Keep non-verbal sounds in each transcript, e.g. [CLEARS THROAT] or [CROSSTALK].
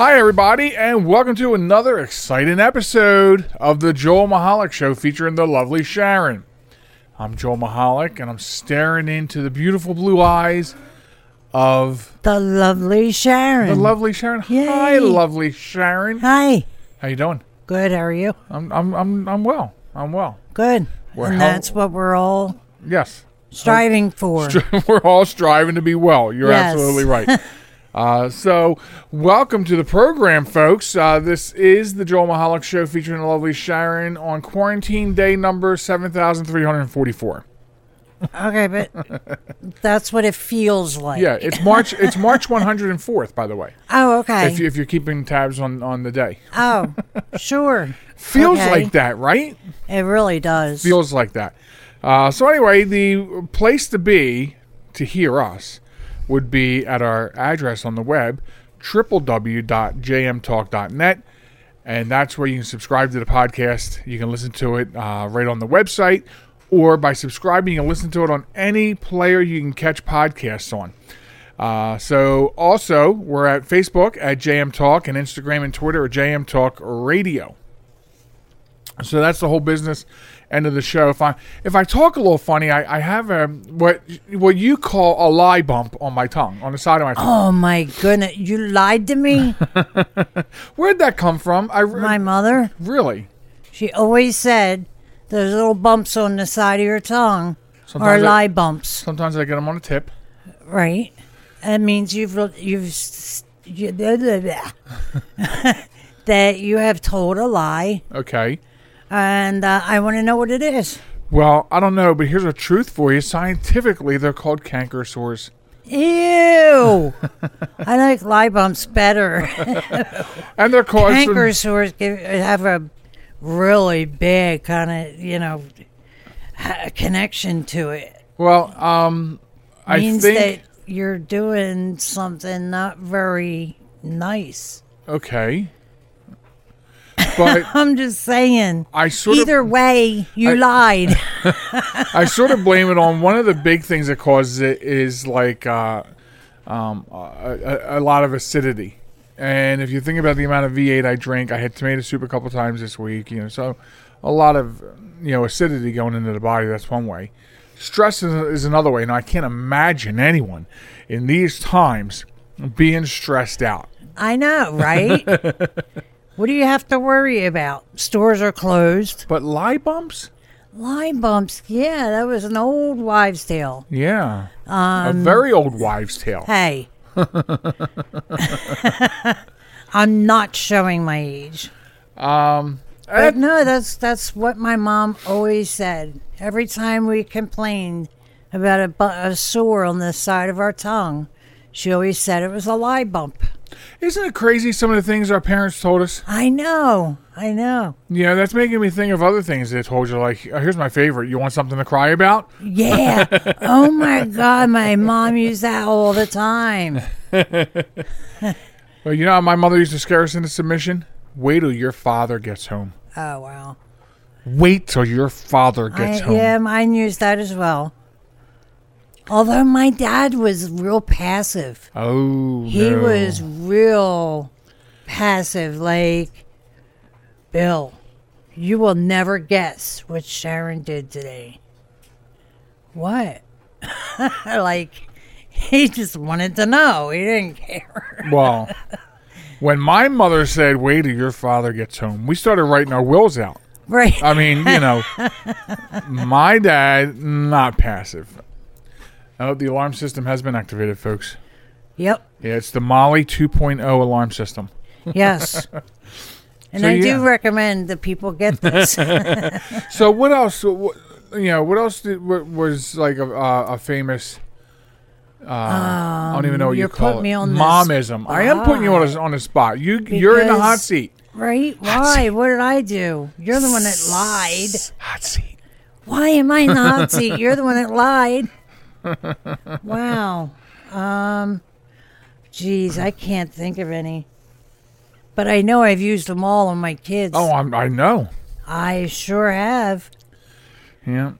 Hi, everybody, and welcome to another exciting episode of the Joel Michalec Show featuring the lovely Sharen. I'm Joel Michalec, and I'm staring into the beautiful blue eyes of The lovely Sharen. the lovely Sharen. Hi, lovely Sharen. Hi. How you doing? Good. How are you? I'm I'm I'm I'm well. I'm well. Good. We're and hel- that's what we're all Yes. striving for. [LAUGHS] We're all striving to be well. You're Yes. absolutely right. [LAUGHS] Uh, so, welcome to the program, folks. Uh, this is the Joel Michalec Show featuring the lovely Sharen on quarantine day number 7,344. okay, but that's what it feels like. Yeah, it's March It's March 104th, by the way, Oh, okay. if, you, if you're keeping tabs on, on the day. oh, sure. Feels Okay. like that, right? It really does. Feels like that. Uh, so, anyway, the place to be to hear us would be at our address on the web, www.jmtalk.net. And that's where you can subscribe to the podcast. You can listen to it uh, right on the website, or by subscribing, you listen to it on any player you can catch podcasts on. Uh, so, also, we're at Facebook at JM Talk and Instagram and Twitter at JM Talk Radio. So that's the whole business end of the show. If I if I talk a little funny, I, I have a what what you call a lie bump on my tongue, on the side of my tongue. oh my goodness! You lied to me. [LAUGHS] Where'd that come from? I re- my mother. really She always said those little bumps on the side of your tongue are Sometimes I- lie bumps, sometimes I get them on a tip. right? That means you've you've you, [LAUGHS] that you have told a lie. Okay. And uh, I want to know what it is. Well, I don't know, but here's a truth for you. Scientifically, they're called canker sores, Ew! [LAUGHS] I like lie bumps better. and they're from- Canker sores give, have a really big kind of, you know, ha- connection to it. Well, um, I Means think that you're doing something not very nice. okay, but [LAUGHS] I'm just saying. I sort of Either way, you I- lied. [LAUGHS] I sort of blame it on one of the big things that causes it is like uh, um, a, a, a lot of acidity. And if you think about the amount of V8 I drink, I had tomato soup a couple times this week. You know, so a lot of you know acidity going into the body. That's one way. Stress is, is another way. Now I can't imagine anyone in these times being stressed out. I know, right? [LAUGHS] what do you have to worry about? Stores are closed. But lie bumps, Lie bumps, yeah, that was an old wives' tale. yeah, a Um, very old wives' tale. Hey, [LAUGHS] I'm not showing my age, Um, but no, that's that's what my mom always said. Every time we complained about a, a sore on the side of our tongue, she always said it was a lie bump. Isn't it crazy some of the things our parents told us? I know, I know. Yeah, that's making me think of other things they told you. Like, uh, here's my favorite. You want something to cry about? Yeah. [LAUGHS] oh my God, my mom used that all the time. Well, you know how my mother used to scare us into submission? Wait till your father gets home. Oh wow. Wait till your father I, gets home. yeah, mine used that as well. Although my dad was real passive. Oh, He no. was real passive. Like, Bill, you will never guess what Sharen did today. What? [LAUGHS] like, he just wanted to know. He didn't care. [LAUGHS] Well, when my mother said, wait till your father gets home, we started writing our wills out. Right. I mean, you know, [LAUGHS] my dad, not passive. Oh, the alarm system has been activated, folks. Yep. Yeah, it's the Molly 2.0 alarm system. Yes. [LAUGHS] And So, I yeah. do recommend that people get this. [LAUGHS] So what else? What, you know, what else did, what was like a, uh, a famous? Uh, I don't even know what you you're call putting it. me on Momism. I am putting you on a, on the spot. You you're in the hot seat. right? Why? What did I do? You're the one that lied. Hot seat. Why am I in the hot seat? You're the one that lied. Wow. Um, geez, I can't think of any. But I know I've used them all on my kids. Oh, I'm, I know. I sure have. Yeah.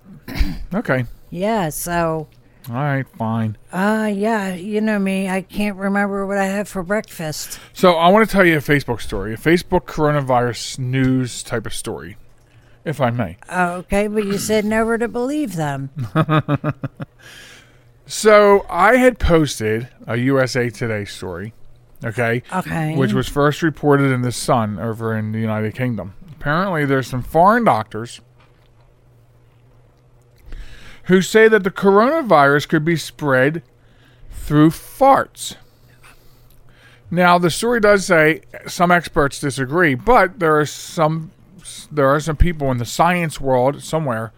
Okay. Yeah, so All right. Fine. uh yeah, you know me, I can't remember what I had for breakfast. So I want to tell you a Facebook story, a Facebook coronavirus news type of story, if I may. Okay, but you said never to believe them. [LAUGHS] So I had posted a USA Today story, okay, Okay. which was first reported in the Sun over in the United Kingdom. Apparently, there's some foreign doctors who say that the coronavirus could be spread through farts. Now, the story does say some experts disagree, but there are some there are some people in the science world somewhere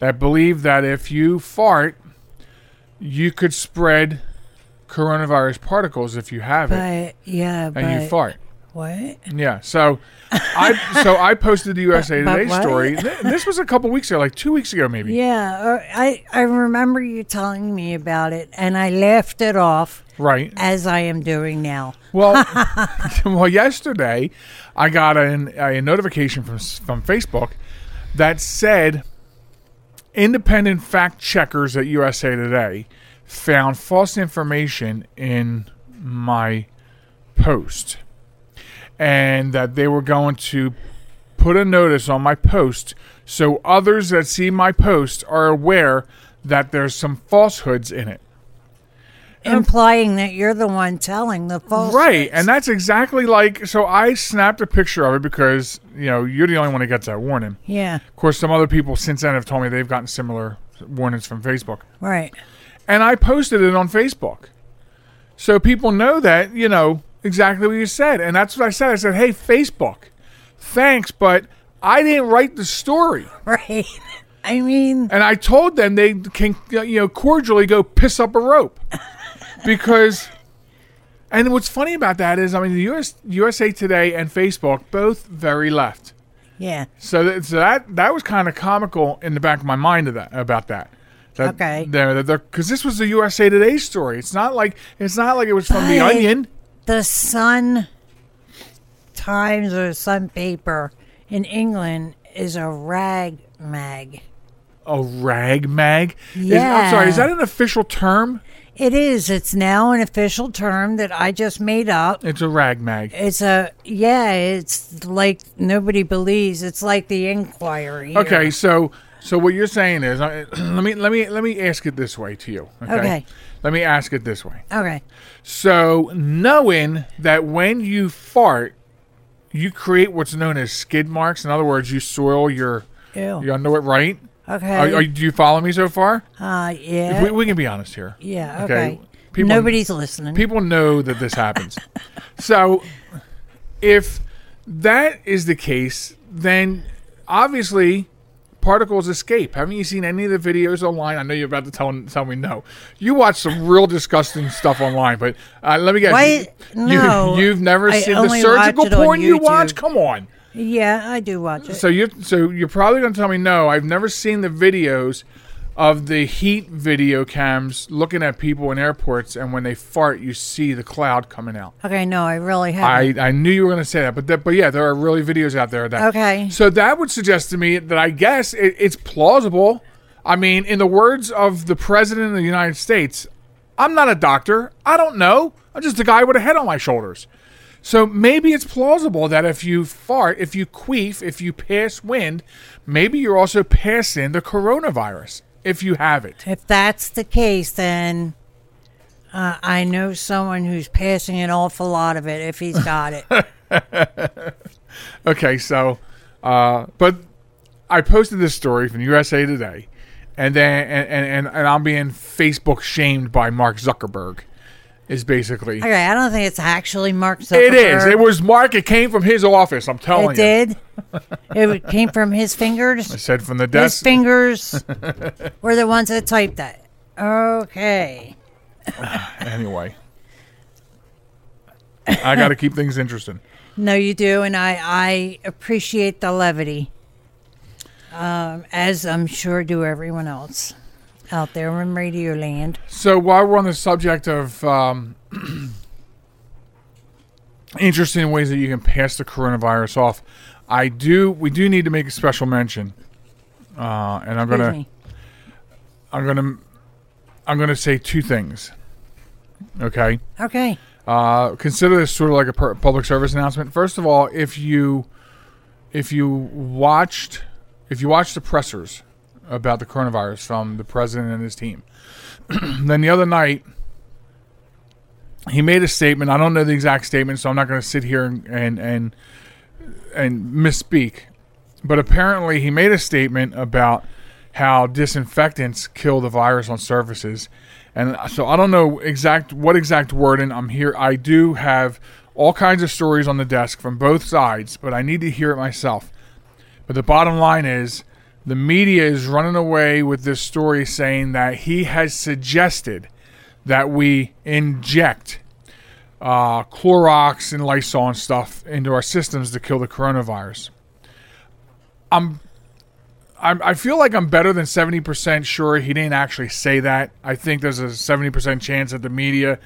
that believe that if you fart, you could spread coronavirus particles if you have it yeah, and but you fart. what? Yeah. So I so I posted the USA [LAUGHS] But Today story. This was a couple weeks ago, like two weeks ago, maybe. Yeah, I I remember you telling me about it, and I laughed it off Right. as I am doing now. Well, [LAUGHS] [LAUGHS] well, yesterday I got an, a notification from from Facebook that said independent fact checkers at USA Today found false information in my post, and that they were going to put a notice on my post so others that see my post are aware that there's some falsehoods in it. Implying that you're the one telling the false. Right, and that's exactly like. So I snapped a picture of it because you know you're the only one that gets that warning. Yeah, Of course, some other people since then have told me they've gotten similar warnings from Facebook, right. and I posted it on Facebook, so people know that you know exactly what you said, and that's what I said. I said, "Hey, Facebook, thanks, but I didn't write the story," [LAUGHS] Right. I mean, and I told them they can you know cordially go piss up a rope [LAUGHS] because. [LAUGHS] And what's funny about that is, I mean, the US, USA Today and Facebook both very left. yeah. So, that, so that that was kind of comical in the back of my mind of that about that. that Okay. Because this was the USA Today story. It's not like it's not like it was from the Onion. The Sun Times or Sun paper in England is a rag mag. A rag mag. Is- I'm sorry. Is that an official term? It is. It's now an official term that I just made up. It's a rag mag. It's a yeah. It's like nobody believes. It's like the Inquiry. Okay. So so what you're saying is, uh, [CLEARS THROAT] let me let me let me ask it this way to you. Okay. Okay. Let me ask it this way. Okay. So, knowing that when you fart, you create what's known as skid marks. In other words, you soil your Ew. your underwear, right? Okay. Are, are, do you follow me so far? uh, yeah. we, we can be honest here. yeah. okay. Okay. People- Nobody's listening. People know that this happens. [LAUGHS] so, if that is the case, then obviously particles escape. Haven't you seen any of the videos online? I know you're about to tell, tell me no. You watch some real disgusting stuff online, but uh, let me guess. Why- You, no. you, have never I seen the surgical watch it on porn you watch? Come on. Yeah, I do watch it. So you so you're probably going to tell me no. I've never seen the videos of the heat video cams looking at people in airports, and when they fart, you see the cloud coming out. okay. No, I really haven't. I, I knew you were going to say that, but that, but yeah, there are really videos out there that. Okay. So that would suggest to me that I guess it, it's plausible. I mean, in the words of the president of the United States, I'm not a doctor. I don't know. I'm just a guy with a head on my shoulders. So maybe it's plausible that if you fart, if you queef, if you pass wind, maybe you're also passing the coronavirus if you have it. If that's the case, then uh, I know someone who's passing an awful lot of it if he's got it. [LAUGHS] Okay, so, uh, but I posted this story from USA Today, and then and, and, and, and I'm being Facebook shamed by Mark Zuckerberg. Is basically Okay, I don't think it's actually Mark Zuckerberg. it is. It was Mark. It came from his office. I'm telling It you. did. it came from his fingers. I said from the desk. His fingers [LAUGHS] were the ones that typed that. Okay. [SIGHS] anyway, I got to keep things interesting. No, you do, and I I appreciate the levity. Um, as I'm sure do everyone else out there in Radio Land. So while we're on the subject of um, [CLEARS THROAT] interesting ways that you can pass the coronavirus off, I do. We do need to make a special mention, uh, and I'm gonna. me. I'm gonna. I'm gonna say two things. Okay. Okay. Uh, consider this sort of like a per- public service announcement. First of all, if you if you watched if you watched the pressers about the coronavirus from the president and his team, [CLEARS THROAT] then the other night he made a statement. I don't know the exact statement, so I'm not going to sit here and and and, misspeak. But apparently, he made a statement about how disinfectants kill the virus on surfaces. And uh, so I don't know exact what exact wording I'm here. I do have all kinds of stories on the desk from both sides, but I need to hear it myself. But the bottom line is the media is running away with this story saying that he has suggested that we inject uh, Clorox and Lysol and stuff into our systems to kill the coronavirus. I'm I'm, I feel like I'm better than 70% sure he didn't actually say that. I think there's a 70% chance that the media.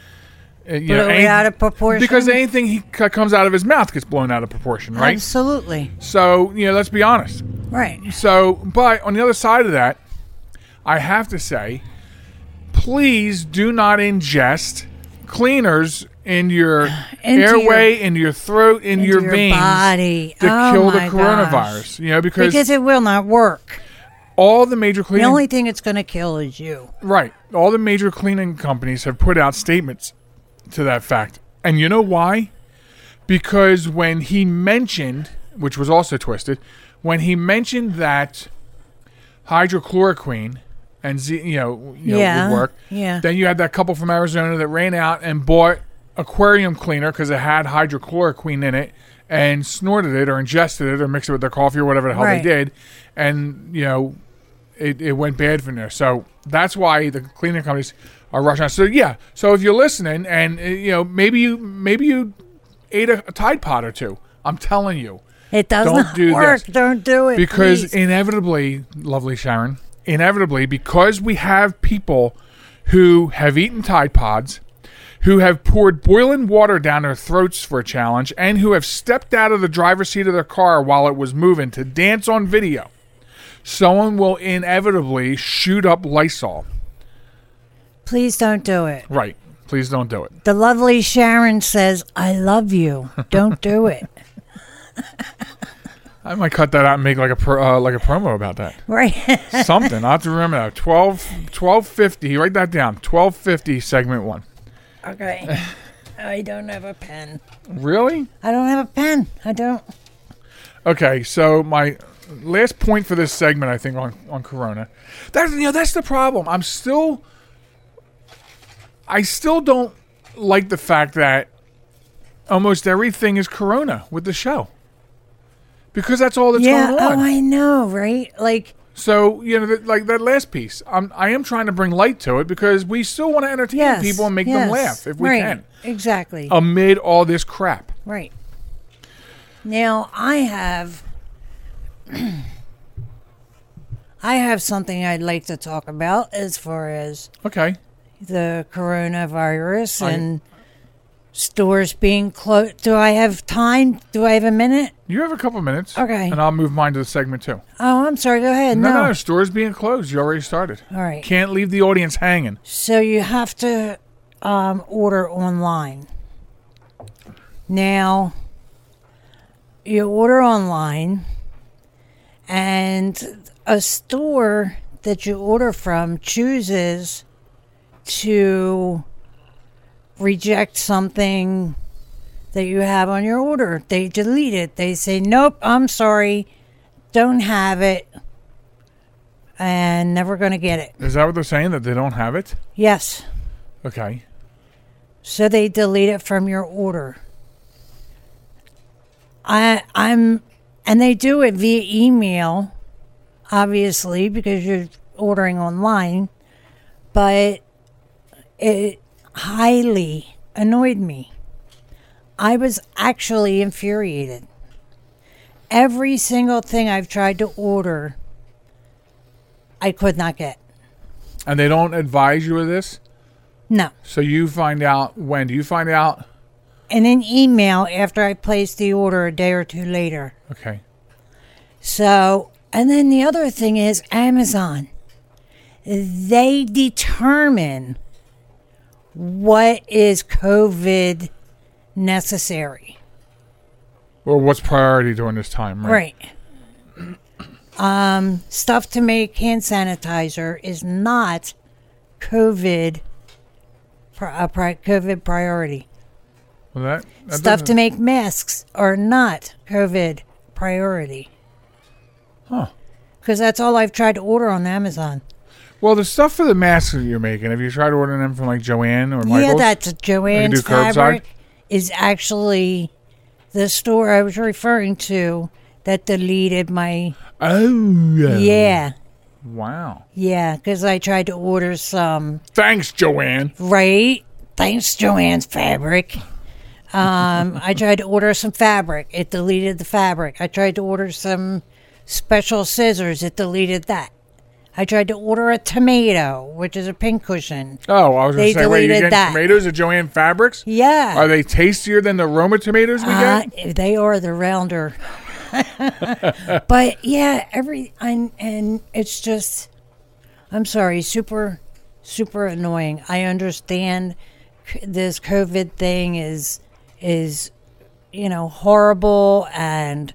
Uh, You it any- out of proportion? Because anything he c- comes out of his mouth gets blown out of proportion, right? Absolutely. So, you know, let's be honest. Right. So, but on the other side of that, I have to say, please do not ingest cleaners in your [SIGHS] Into airway, in your throat, in your, your veins body. to Oh kill the coronavirus. gosh. You know, because, Because it will not work. all the major The only thing it's going to kill is you. Right. All the major cleaning companies have put out statements to that fact. And you know why? Because when he mentioned, which was also twisted, when he mentioned that hydrochloroquine and Z, you know, you know Yeah, would work, yeah. then you had that couple from Arizona that ran out and bought aquarium cleaner because it had hydrochloroquine in it and snorted it or ingested it or mixed it with their coffee or whatever the hell Right. they did. And, you know, it, it went bad from there. So that's why the cleaning companies are out. So yeah, so if you're listening and uh, you know maybe you maybe you ate a, a Tide Pod or two, I'm telling you It does Don't not do work. this. Don't do it. because please. inevitably, lovely Sharen, inevitably because we have people who have eaten Tide Pods. Who have poured boiling water down their throats for a challenge and who have stepped out of the driver's seat of their car while it was moving to dance on video someone will inevitably shoot up Lysol. Please don't do it. Right. Please don't do it. The lovely Sharen says, I love you. Don't do [LAUGHS] it. I might cut that out and make like a pro, uh, like a promo about that. Right. [LAUGHS] Something. I have to remember that. 12, 1250. Write that down. 1250 segment one. okay. [LAUGHS] I don't have a pen. Really? I don't have a pen. I don't. Okay. So my last point for this segment, I think, on, on Corona. That's, you know, that's the problem. I'm still, I still don't like the fact that almost everything is Corona with the show. Because that's all that's yeah. going oh, on. Oh, I know, right? Like, So you know, like that last piece, I'm I am trying to bring light to it because we still want to entertain yes. people and make yes, them laugh if we right, can, Exactly. amid all this crap. Right. Now I have [CLEARS THROAT] I have something I'd like to talk about as far as Okay, the coronavirus I- and stores being closed. Do I have time? Do I have a minute? you have a couple minutes, Okay. and I'll move mine to the segment too. Oh, I'm sorry. Go ahead. No, No. no, stores being closed. You already started. All right. Can't leave the audience hanging. So you have to um, order online. Now, you order online, and a store that you order from chooses to reject something that you have on your order. They delete it. They say, nope, I'm sorry, don't have it, and never going to get it. Is that what they're saying that they don't have it? Yes. Okay, So they delete it from your order. I I'm and they do it via email, obviously, because you're ordering online, but it highly annoyed me. I was actually infuriated. Every single thing I've tried to order, I could not get. And they don't advise you of this? No. So you find out when? Do you find out? In an email after I placed the order a day or two later. Okay. So, and then the other thing is Amazon. They determine what is COVID necessary. Or what's priority during this time, right? Right. Um, stuff to make hand sanitizer is not COVID a COVID priority. Well, that, that Stuff to make masks are not COVID priority. Huh. Because that's all I've tried to order on Amazon. Well, the stuff for the masks that you're making, have you tried ordering them from like Joanne or Michael's? Yeah, that's Joanne's fabric is actually the store I was referring to that deleted my Oh, yeah. Wow. yeah because I tried to order some Thanks, Joanne. right thanks Joanne's fabric. Um, I tried to order some fabric. It deleted the fabric. I tried to order some special scissors. It deleted that. I tried to order a tomato, which is a pink cushion. Oh, I was going to say, wait, you getting that. tomatoes at Joanne Fabrics? Yeah. Are they tastier than the Roma tomatoes we Uh, get? they are the rounder. [LAUGHS] but yeah, every and and it's just I'm sorry, super super annoying. I understand this COVID thing is is you know horrible and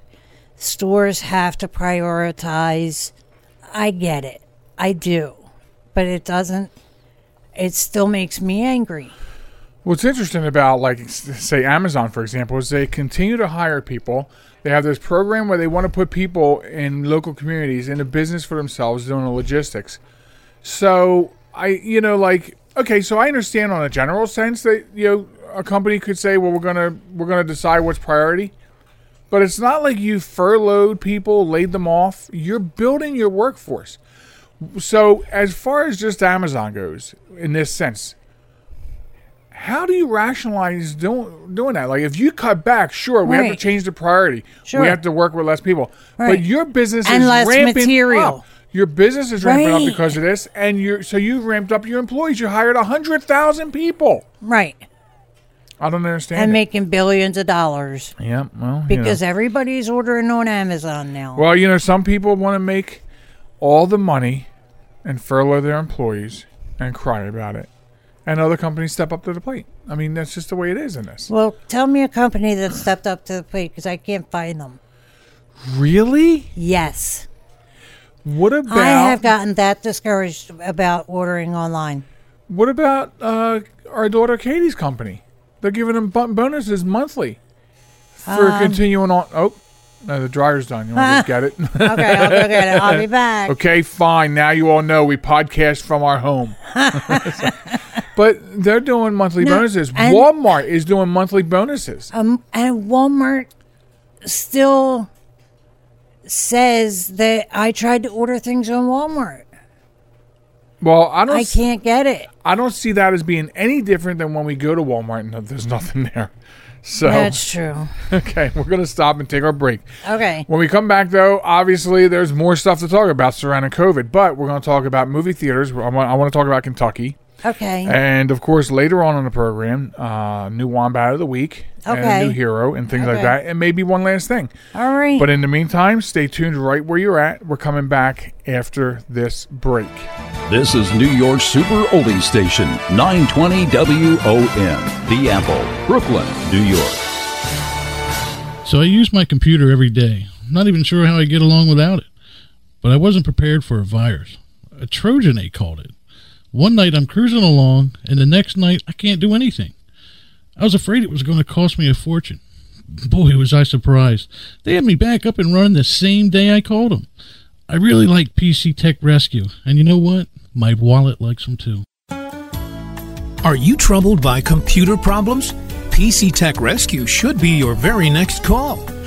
stores have to prioritize. I get it. I do. But it doesn't it still makes me angry. What's interesting about, like, say Amazon, for example, is they continue to hire people. They have this program where they want to put people in local communities in a business for themselves doing the logistics. So I, you know, like, okay, so I understand on a general sense that you know a company could say, well, we're gonna we're gonna decide what's priority, but it's not like you furloughed people, laid them off. You're building your workforce. So as far as just Amazon goes, in this sense, how do you rationalize doing doing that? Like, if you cut back, sure, we have to change the priority. Sure. We have to work with less people. But your business And is less ramping material. up. Your business is ramping up because of this, and you so you've ramped up your employees. You hired a hundred thousand people. Right. I don't understand. And it. making billions of dollars. yeah, well, you know. Because everybody's ordering on Amazon now. well, you know, some people want to make all the money and furlough their employees and cry about it, and other companies step up to the plate. I mean, that's just the way it is in this. Well, tell me a company that stepped up to the plate because I can't find them. Really? Yes. What about I have gotten that discouraged about ordering online. What about uh, our daughter Katie's company? They're giving them bonuses monthly for Um, continuing on. Oh, no, the dryer's done. You want to get it? Okay, I'll go get it. I'll be [LAUGHS] back. okay, fine. Now you all know we podcast from our home. [LAUGHS] but they're doing monthly No, bonuses. Walmart is doing monthly bonuses. Um, and Walmart still says that I tried to order things on Walmart. Well, I don't. I can't get it. I don't see that as being any different than when we go to Walmart and there's nothing there. So That's true. [LAUGHS] okay, we're gonna stop and take our break. Okay. When we come back, though, obviously there's more stuff to talk about surrounding COVID, but we're to talk about movie theaters. I want, I want to talk about Kentucky. Okay. And of course, later on in the program, uh, new Wombat of the Week and a Okay. new hero and things like that. And maybe one last thing. All right. But in the meantime, stay tuned right where you're at. We're coming back after this break. This is New York Super Oldie Station, 920 WON, The Apple, Brooklyn, New York. So I use my computer every day. I'm not even sure how I get along without it. But I wasn't prepared for a virus. A Trojan, they called it. One night I'm cruising along, and the next night I can't do anything. I was afraid it was going to cost me a fortune. Boy, was I surprised. They had me back up and running the same day I called them. I really like PC Tech Rescue, and you know what? My wallet likes them too. Are you troubled by computer problems? PC Tech Rescue should be your very next call.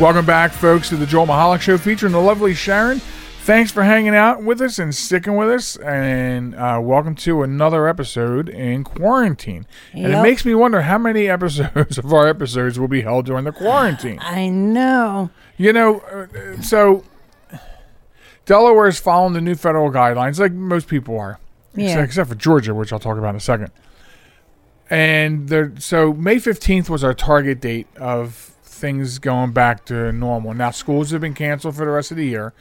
Welcome back, folks, to the Joel Michalec Show featuring the lovely Sharen. Thanks for hanging out with us and sticking with us, and uh, welcome to another episode in quarantine. And it makes me wonder how many [LAUGHS] episodes of our episodes will be held during the quarantine. [SIGHS] I know. You know, uh, so Delaware is following the new federal guidelines, like most people are, Yeah. except, except for Georgia, which I'll talk about in a second. And there, so May fifteenth was our target date of things going back to normal. Now schools have been canceled for the rest of the year,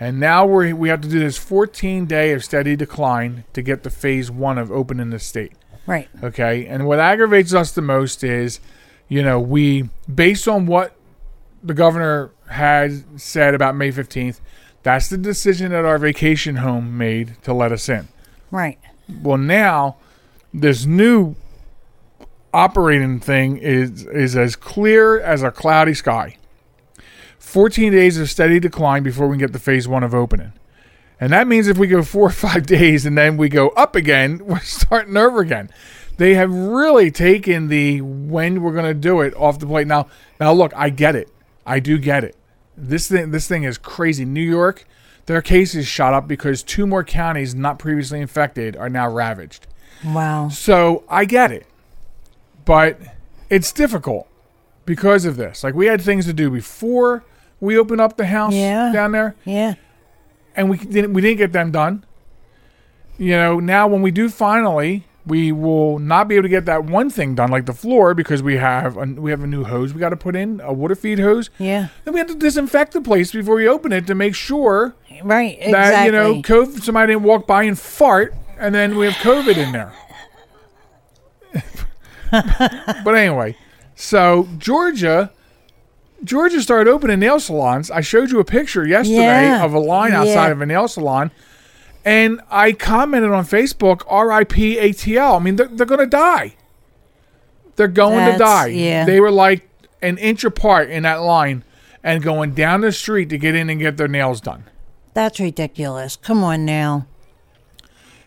and now we we have to do this fourteen day of steady decline to get to phase one of opening the state. Right. Okay. And what aggravates us the most is, you know, we, based on what the governor had said about May 15th, that's the decision that our vacation home made to let us in. Right. Well, now this new operating thing is is as clear as a cloudy sky. 14 days of steady decline before we can get to phase one of opening. And that means if we go four or five [LAUGHS] days and then we go up again, [LAUGHS] we're starting over again. They have really taken the when we're going to do it off the plate. Now, now look, I get it. I do get it. This thing, this thing is crazy. New York, their cases shot up because two more counties not previously infected are now ravaged. Wow. So I get it, but it's difficult because of this. Like we had things to do before we opened up the house Yeah. down there, Yeah. and we didn't we didn't get them done. You know, now when we do finally, we will not be able to get that one thing done, like the floor, because we have a, we have a new hose we got to put in, a water feed hose. Yeah. Then we have to disinfect the place before we open it to make sure Right. Exactly. that you know COVID, somebody didn't walk by and fart, and then we have COVID in there. [LAUGHS] but anyway, so Georgia, Georgia started opening nail salons. I showed you a picture yesterday Yeah. of a line outside Yeah. of a nail salon, and I commented on Facebook, "R.I.P. ATL." I mean, they're, they're going to die. They're going to That's- die. yeah. They were like an inch apart in that line and going down the street to get in and get their nails done. That's ridiculous. Come on now.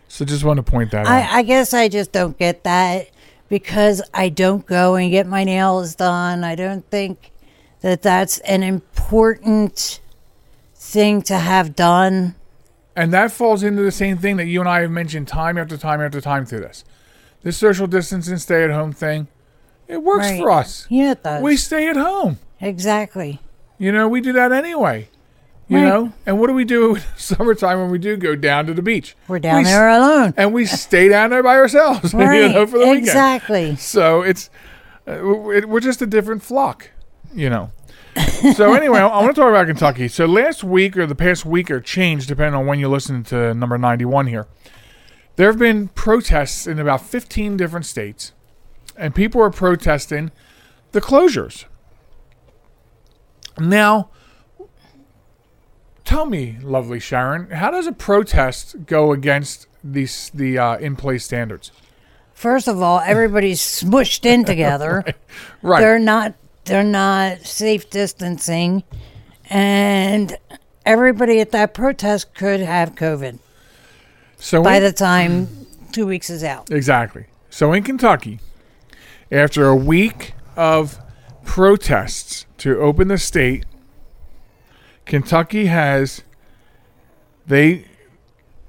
So just want to point that out. I, I guess I just don't get that because I don't go and get my nails done. I don't think that that's an important thing to have done. And that falls into the same thing that you and I have mentioned time after time after time through this. This social distancing, stay at home thing, it works Right. for us. Yeah, it does. We stay at home. exactly. You know, we do that anyway. You Right. know? And what do we do [LAUGHS] in summertime when we do go down to the beach? We're down We s- there alone. And we stay down there by ourselves, Right. [LAUGHS] you know, for the weekend. exactly. So it's uh, we're just a different flock, you know. [LAUGHS] so anyway, I want to talk about Kentucky. So last week or the past week or change, depending on when you listen to number ninety-one here, there have been protests in about fifteen different states, and people are protesting the closures. Now, tell me, lovely Sharen, how does a protest go against these the uh, in-place standards? First of all, everybody's smushed in together. [LAUGHS] Right. They're not they're not safe distancing and everybody at that protest could have COVID so by in- the time two weeks is out. Exactly. So in Kentucky, after a week of protests to open the state, Kentucky has they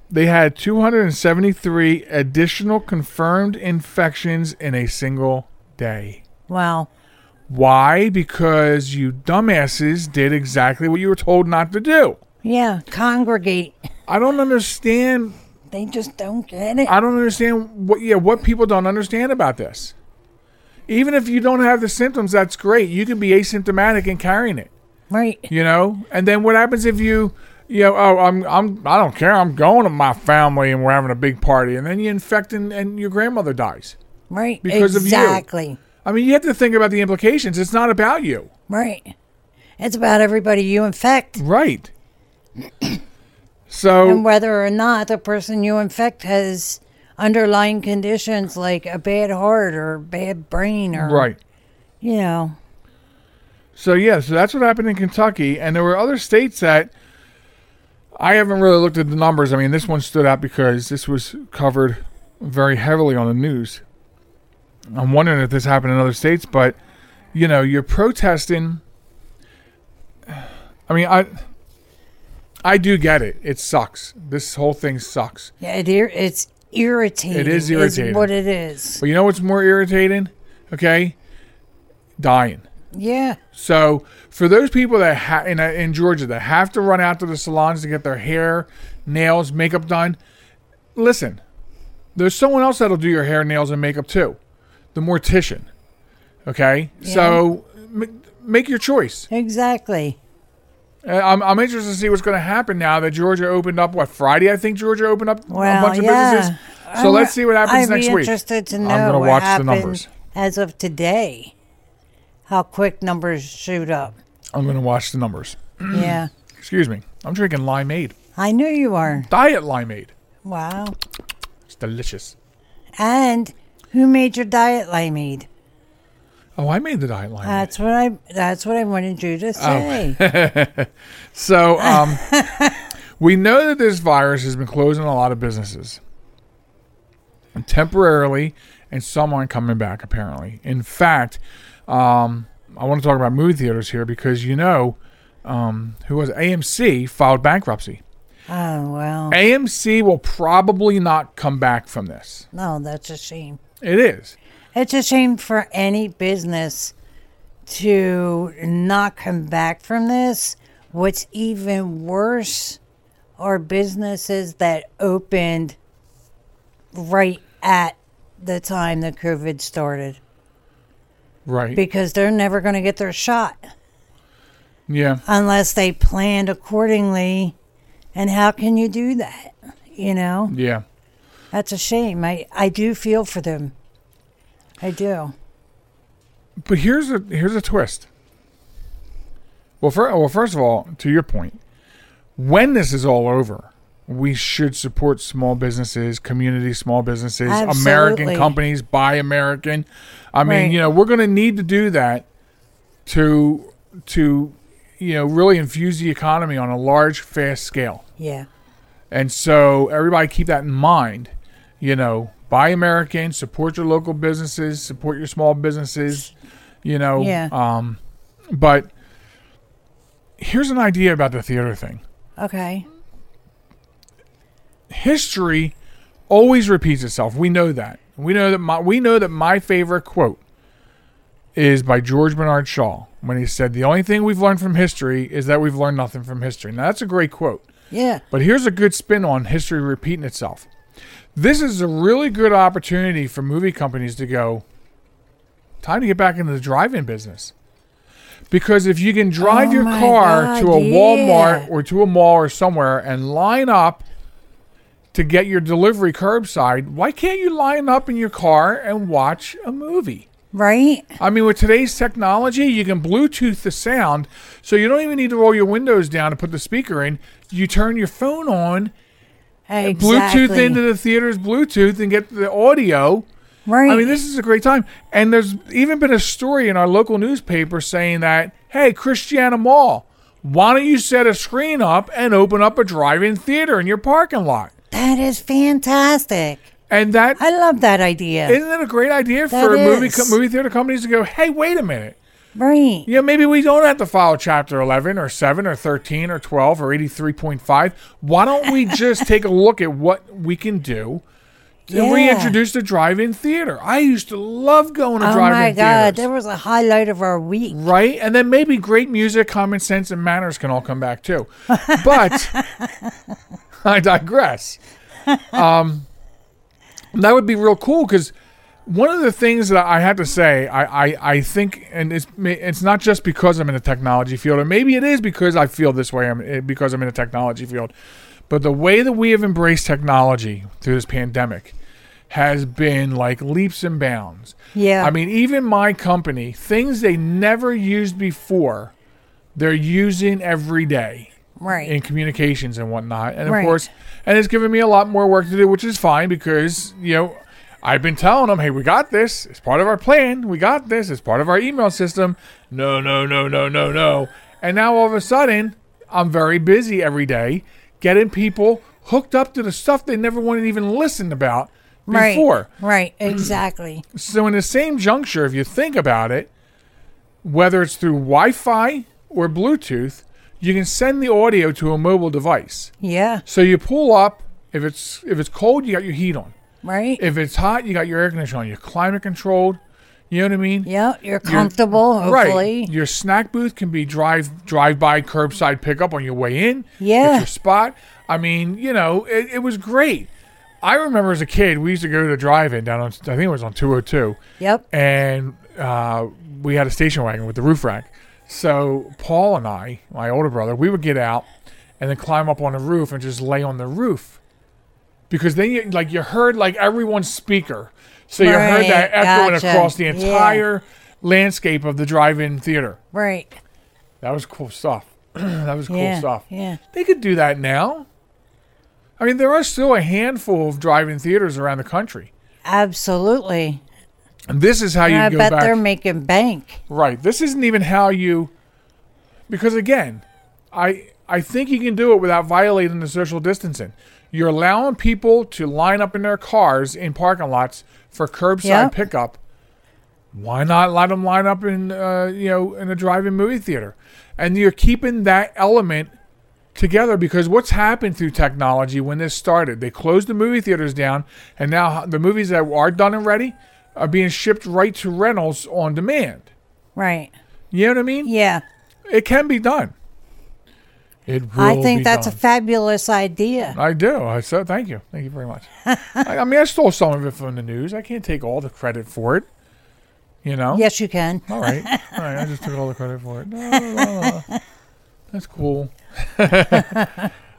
they had 273 additional confirmed infections in a single day. Wow. Why? Because you dumbasses did exactly what you were told not to do. Yeah, congregate. I don't understand. They just don't get it. I don't understand what yeah what people don't understand about this. Even if you don't have the symptoms, that's great. You can be asymptomatic and carrying it. Right. You know, and then what happens if you, you know, oh, I'm, I'm, I don't care. I'm going to my family and we're having a big party, and then you infect and, and your grandmother dies. Right. Because of you. exactly. I mean, you have to think about the implications. It's not about you, Right. It's about everybody you infect right? [COUGHS] So and whether or not the person you infect has underlying conditions like a bad heart or bad brain or right. you know. So yeah, so that's what happened in Kentucky, and there were other states that I haven't really looked at the numbers. I mean, this one stood out because this was covered very heavily on the news. I'm wondering if this happened in other states, but you know, you're protesting. [SIGHS] I mean, I I do get it. It sucks. This whole thing sucks. Yeah, it, ir- it's irritating. It is irritating. what it is. But you know what's more irritating? Okay, dying. Yeah. So for those people that ha- in uh, in Georgia that have to run out to the salons to get their hair, nails, makeup done, listen, there's someone else that'll do your hair, nails, and makeup too, the mortician. Okay, Yeah. so m- make your choice. Exactly. Uh, I'm I'm interested to see what's going to happen now that Georgia opened up. What Friday? I think Georgia opened up a bunch of yeah. businesses. So let's see what happens I'd next be week. interested to know I'm gonna what watch the numbers. as of today. How quick numbers shoot up. I'm going to watch the numbers. [CLEARS THROAT] yeah. Excuse me. I'm drinking limeade, I knew you are. diet limeade. Wow. It's delicious. And who made your diet limeade? Oh, I made the diet limeade. That's what I that's what I wanted you Oh. to say. [LAUGHS] So, um, we know that this virus has been closing a lot of businesses temporarily, and some aren't coming back, apparently. In fact, um, I want to talk about movie theaters here because you know um, who was AMC filed bankruptcy. oh well. AMC will probably not come back from this. No, that's a shame. It is. It's a shame for any business to not come back from this. What's even worse are businesses that opened right at the time the COVID started Right. because they're never going to get their shot yeah. unless they planned accordingly. And how can you do that? You know, Yeah. that's a shame. I, I do feel for them. I do. But here's a here's a twist. Well, fir- well, first of all, to your point, when this is all over, we should support small businesses, community small businesses, American companies, buy American. I mean, Right. you know, we're going to need to do that to to you know really infuse the economy on a large, fast scale. Yeah. And so everybody keep that in mind. You know, buy American, support your local businesses, support your small businesses. You know, Yeah. um, but here's an idea about the theater thing. Okay. History always repeats itself. We know that. We know that my we know that my favorite quote is by George Bernard Shaw when he said, "The only thing we've learned from history is that we've learned nothing from history." Now that's a great quote. Yeah. But here's a good spin on history repeating itself. This is a really good opportunity for movie companies to go, time to get back into the drive in business. Because if you can drive Oh your car God, to a Walmart or to a mall or somewhere and line up to get your delivery curbside, why can't you line up in your car and watch a movie? Right? I mean, with today's technology, you can Bluetooth the sound, so you don't even need to roll your windows down to put the speaker in. You turn your phone on, Exactly. Bluetooth into the theater's Bluetooth, and get the audio. Right. I mean, this is a great time. And there's even been a story in our local newspaper saying that, hey, Christiana Mall, why don't you set a screen up and open up a drive-in theater in your parking lot? That is fantastic. And that I love that idea. isn't that a great idea That for movie co- movie theater companies to go, hey, wait a minute. right. Yeah, maybe we don't have to follow chapter 11 or 7 or 13 or 12 or 83.5. Why don't we [LAUGHS] just take a look at what we can do and Yeah. reintroduce the drive-in theater? I used to love going to Oh drive-in my God. theaters. That was a highlight of our week. right? And then maybe great music, common sense, and manners can all come back too. But [LAUGHS] [LAUGHS] I digress. um, that would be real cool because one of the things that I have to say, I, I, I think, and it's it's not just because I'm in the technology field, or maybe it is because I feel this way, I'm, eh, because I'm in the technology field, but the way that we have embraced technology through this pandemic has been like leaps and bounds. Yeah. I mean, even my company, things they never used before, they're using every day Right. in communications and whatnot. And of Right. course, and it's given me a lot more work to do, which is fine because, you know, I've been telling them, hey, we got this. It's part of our plan. We got this. It's part of our email system. No, no, no, no, no, no. And now all of a sudden, I'm very busy every day getting people hooked up to the stuff they never wanted to even listen about right. before. Right. Exactly. [CLEARS THROAT] So, in the same juncture, if you think about it, whether it's through Wi Fi or Bluetooth, you can send the audio to a mobile device. Yeah. So you pull up. If it's if it's cold, you got your heat on. Right. If it's hot, you got your air conditioner on. You're climate controlled. You know what I mean? yeah. You're comfortable. hopefully. Right. Your snack booth can be drive drive by curbside pickup on your way in. Yeah. Get your spot. I mean, you know, it, it was great. I remember as a kid, we used to go to the drive-in down on I think it was on 202 Yep. and uh, we had a station wagon with the roof rack. So Paul and I, my older brother, we would get out and then climb up on the roof and just lay on the roof because then you like you heard like everyone's speaker, so you heard that echoing gotcha. across the Yeah. entire landscape of the drive-in theater. Right. That was cool stuff. [CLEARS THROAT] that was cool yeah. stuff. Yeah. They could do that now. I mean, there are still a handful of drive-in theaters around the country, Absolutely. And this is how you I go bet back. they're making bank. Right. This isn't even how you because again, I I think you can do it without violating the social distancing. You're allowing people to line up in their cars in parking lots for curbside Yep. pickup. Why not let them line up in uh, you know in a drive-in movie theater? And you're keeping that element together because what's happened through technology when this started? They closed the movie theaters down, and now the movies that are done and ready are being shipped right to rentals on demand. Right. You know what I mean? Yeah. It can be done. It will I think that's done. a fabulous idea. I do. I so thank you. Thank you very much. [LAUGHS] I, I mean, I stole some of it from the news. I can't take all the credit for it. You know. Yes, you can. All right. [LAUGHS] All right. I just took all the credit for it. No, no, no, no. [LAUGHS] That's cool.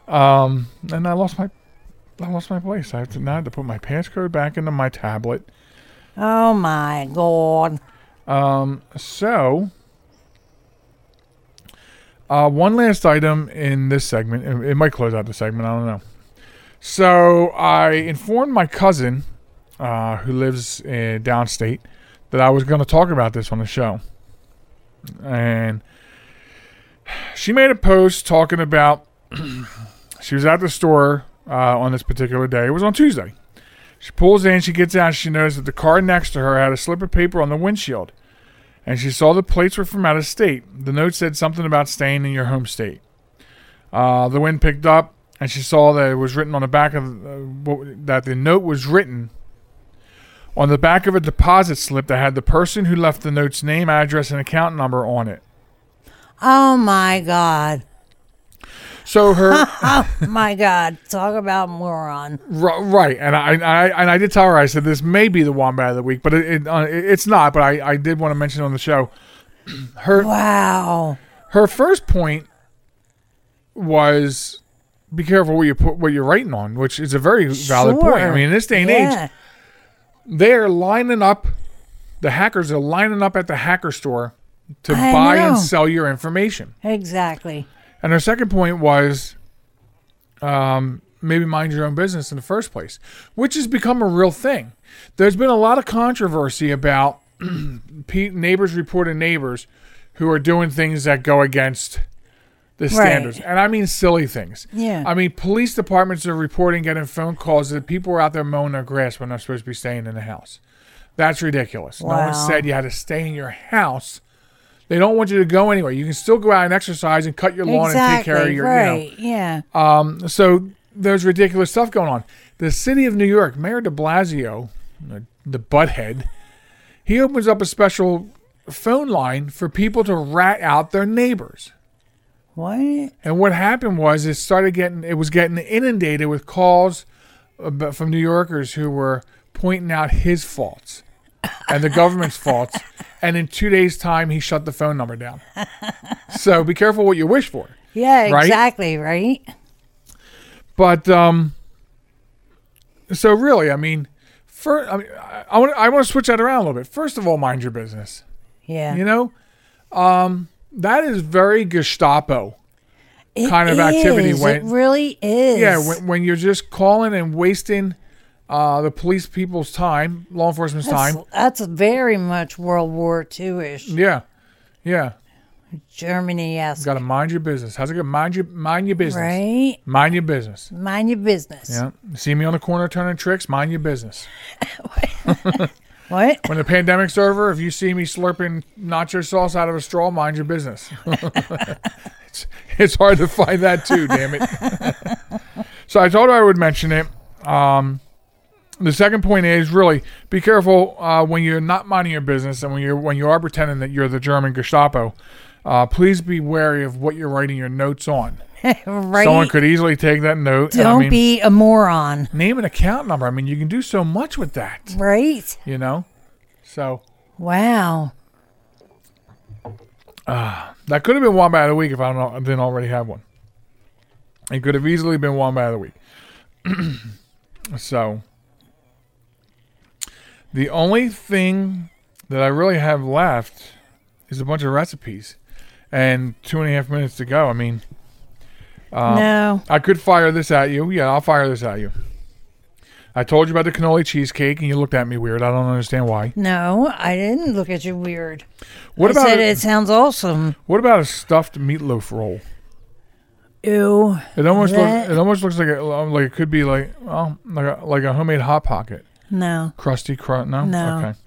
um, and I lost my, I lost my place. I have to now have to put my passcode back into my tablet. Oh my god. Um, so, uh, one last item in this segment. It, it might close out the segment. I don't know. So, I informed my cousin, uh, who lives in downstate, that I was going to talk about this on the show. And she made a post talking about [CLEARS THROAT] she was at the store uh, on this particular day. It was on Tuesday. She pulls in, she gets out, she noticed that the car next to her had a slip of paper on the windshield. And she saw the plates were from out of state. The note said something about staying in your home state. Uh, the wind picked up, and she saw that it was written on the back of uh, that the note was written on the back of a deposit slip that had the person who left the note's name, address, and account number on it. Oh my god. So her [LAUGHS] Oh my god. Talk about moron. Right, and I, I and I did tell her I said this may be the wombat of the week, but it, it uh, it's not. But I, I did want to mention on the show. [CLEARS THROAT] Her Wow. her first point was be careful what you put what you're writing on, which is a very valid point. I mean, in this day and Yeah. age, they're lining up. The hackers are lining up at the hacker store to I buy and sell your information. Exactly. And her second point was um, maybe mind your own business in the first place, which has become a real thing. There's been a lot of controversy about [CLEARS THROAT] neighbors reporting neighbors who are doing things that go against the standards. And I mean silly things. Yeah. I mean, police departments are reporting getting phone calls that people are out there mowing their grass when they're supposed to be staying in the house. That's ridiculous. No one said you had to stay in your house. They don't want you to go anywhere. You can still go out and exercise and cut your lawn exactly. and take care of your, you know, right. Yeah. um, so there's ridiculous stuff going on. The city of New York, Mayor de Blasio, the, the butthead, he opens up a special phone line for people to rat out their neighbors. What? And what happened was it started getting it was getting inundated with calls from New Yorkers who were pointing out his faults and the government's faults. [LAUGHS] And in two days' time, he shut the phone number down. So be careful what you wish for. Yeah, Right? exactly, right? But um, so really, I mean, for I mean, I, I want I want to switch that around a little bit. First of all, mind your business. Yeah. You know, um, that is very Gestapo. It kind of activity is. when- it really is. Yeah, when, when you're just calling and wasting uh, the police people's time, law enforcement's that's, time. that's very much World War II ish. Yeah, yeah. Germany, yes. Got to mind your business. How's it go? Mind your mind your business. Right? Mind your business. Mind your business. Yeah. See me on the corner turning tricks. Mind your business. [LAUGHS] What? [LAUGHS] When the pandemic's over, if you see me slurping nacho sauce out of a straw, mind your business. [LAUGHS] it's, it's hard to find that too, damn it. so I told her I would mention it. Um, the second point is really be careful uh, when you're not minding your business and when you're when you are pretending that you're the German Gestapo. Uh, please be wary of what you're writing your notes on. [LAUGHS] right? Someone could easily take that note. Don't I mean, be a moron. name an account number. I mean, you can do so much with that. Right? You know, so. Wow. That could have been one of the week if I don't, didn't already have one. It could have easily been one of the week. [CLEARS THROAT] so, the only thing that I really have left is a bunch of recipes, and two and a half minutes to go. I mean, Um, no. I could fire this at you. Yeah, I'll fire this at you. I told you about the cannoli cheesecake, and you looked at me weird. I don't understand why. No, I didn't look at you weird. What I about said a, it sounds awesome. what about a stuffed meatloaf roll? Ew. It almost That- looks. It almost looks like it. Like it could be like well, like a, like a homemade hot pocket, No. crusty crust. No, No. Okay.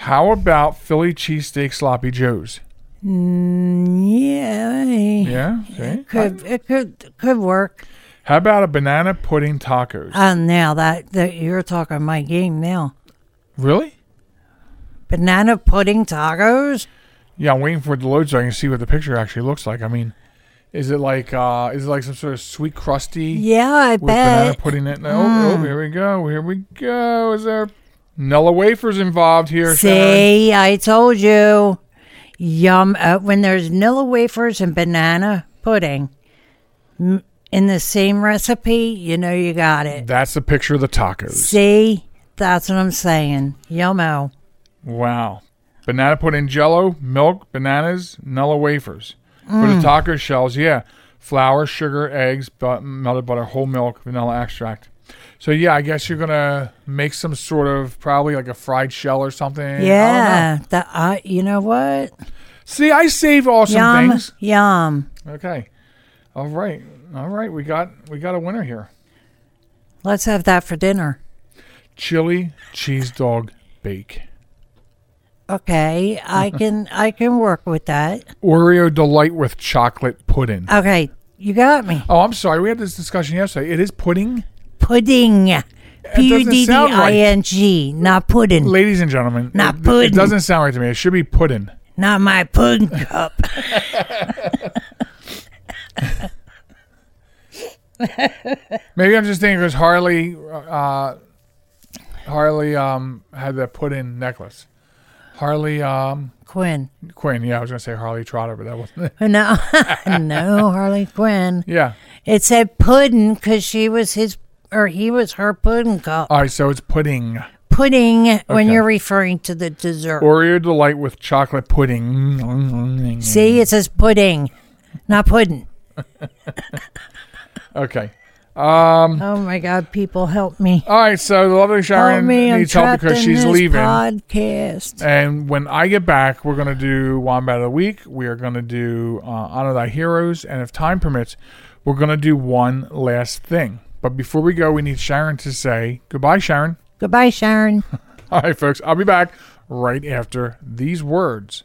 How about Philly cheesesteak sloppy joes? Yeah. Yeah. See. Could it could could work. How about a banana pudding tacos? Uh, now that, that you're talking my game now. really? Banana pudding tacos? Yeah, I'm waiting for it to load so I can see what the picture actually looks like. I mean, is it like uh is it like some sort of sweet crusty Yeah, I with banana bet. pudding in it? Oh, oh, here we go. Here we go. Is there Nilla wafers involved here? Sharen? See, I told you. Yum. Uh, when there's Nilla wafers and banana pudding m- in the same recipe, you know you got it. That's the picture of the tacos. See, that's what I'm saying. Yummo. Wow. Banana pudding jello, milk, bananas, Nilla wafers. For Mm. the taco shells, yeah. Flour, sugar, eggs, but melted butter, whole milk, vanilla extract. So yeah, I guess you're gonna make some sort of probably like a fried shell or something. I don't know. Yeah. That I. You know what? See, I save awesome Yum. things. Yum. Okay. All right. All right. We got we got a winner here. Let's have that for dinner. Chili cheese dog bake. Okay, I [LAUGHS] can I can work with that. Oreo delight with chocolate pudding. Okay, you got me. Oh, I'm sorry. We had this discussion yesterday. It is pudding. Pudding. P U D D. I N G, not pudding. Ladies and gentlemen, Not it, pudding. it doesn't sound right to me. It should be pudding. Not my pudding cup. [LAUGHS] Maybe I'm just thinking because Harley, uh, Harley um, had that pudding necklace. Harley um, Quinn. Quinn. Yeah, I was gonna say Harley Trotter, but that wasn't it. No, [LAUGHS] no, Harley Quinn. [LAUGHS] Yeah. It said pudding because she was his or he was her pudding cup. All right. So it's pudding. Pudding when you're referring to the dessert. Oreo delight with chocolate pudding. See, it says pudding, not pudding. [LAUGHS] Okay. Um. Oh my God, people help me. All right. So the lovely Help Sharen me, I'm needs help because she's leaving. podcast. And when I get back, we're going to do Wombat of the Week. We are going to do uh, Honor Thy Heroes. And if time permits, we're going to do one last thing. But before we go, we need Sharen to say goodbye, Sharen. Goodbye, Sharen. [LAUGHS] All right, folks. I'll be back right after these words.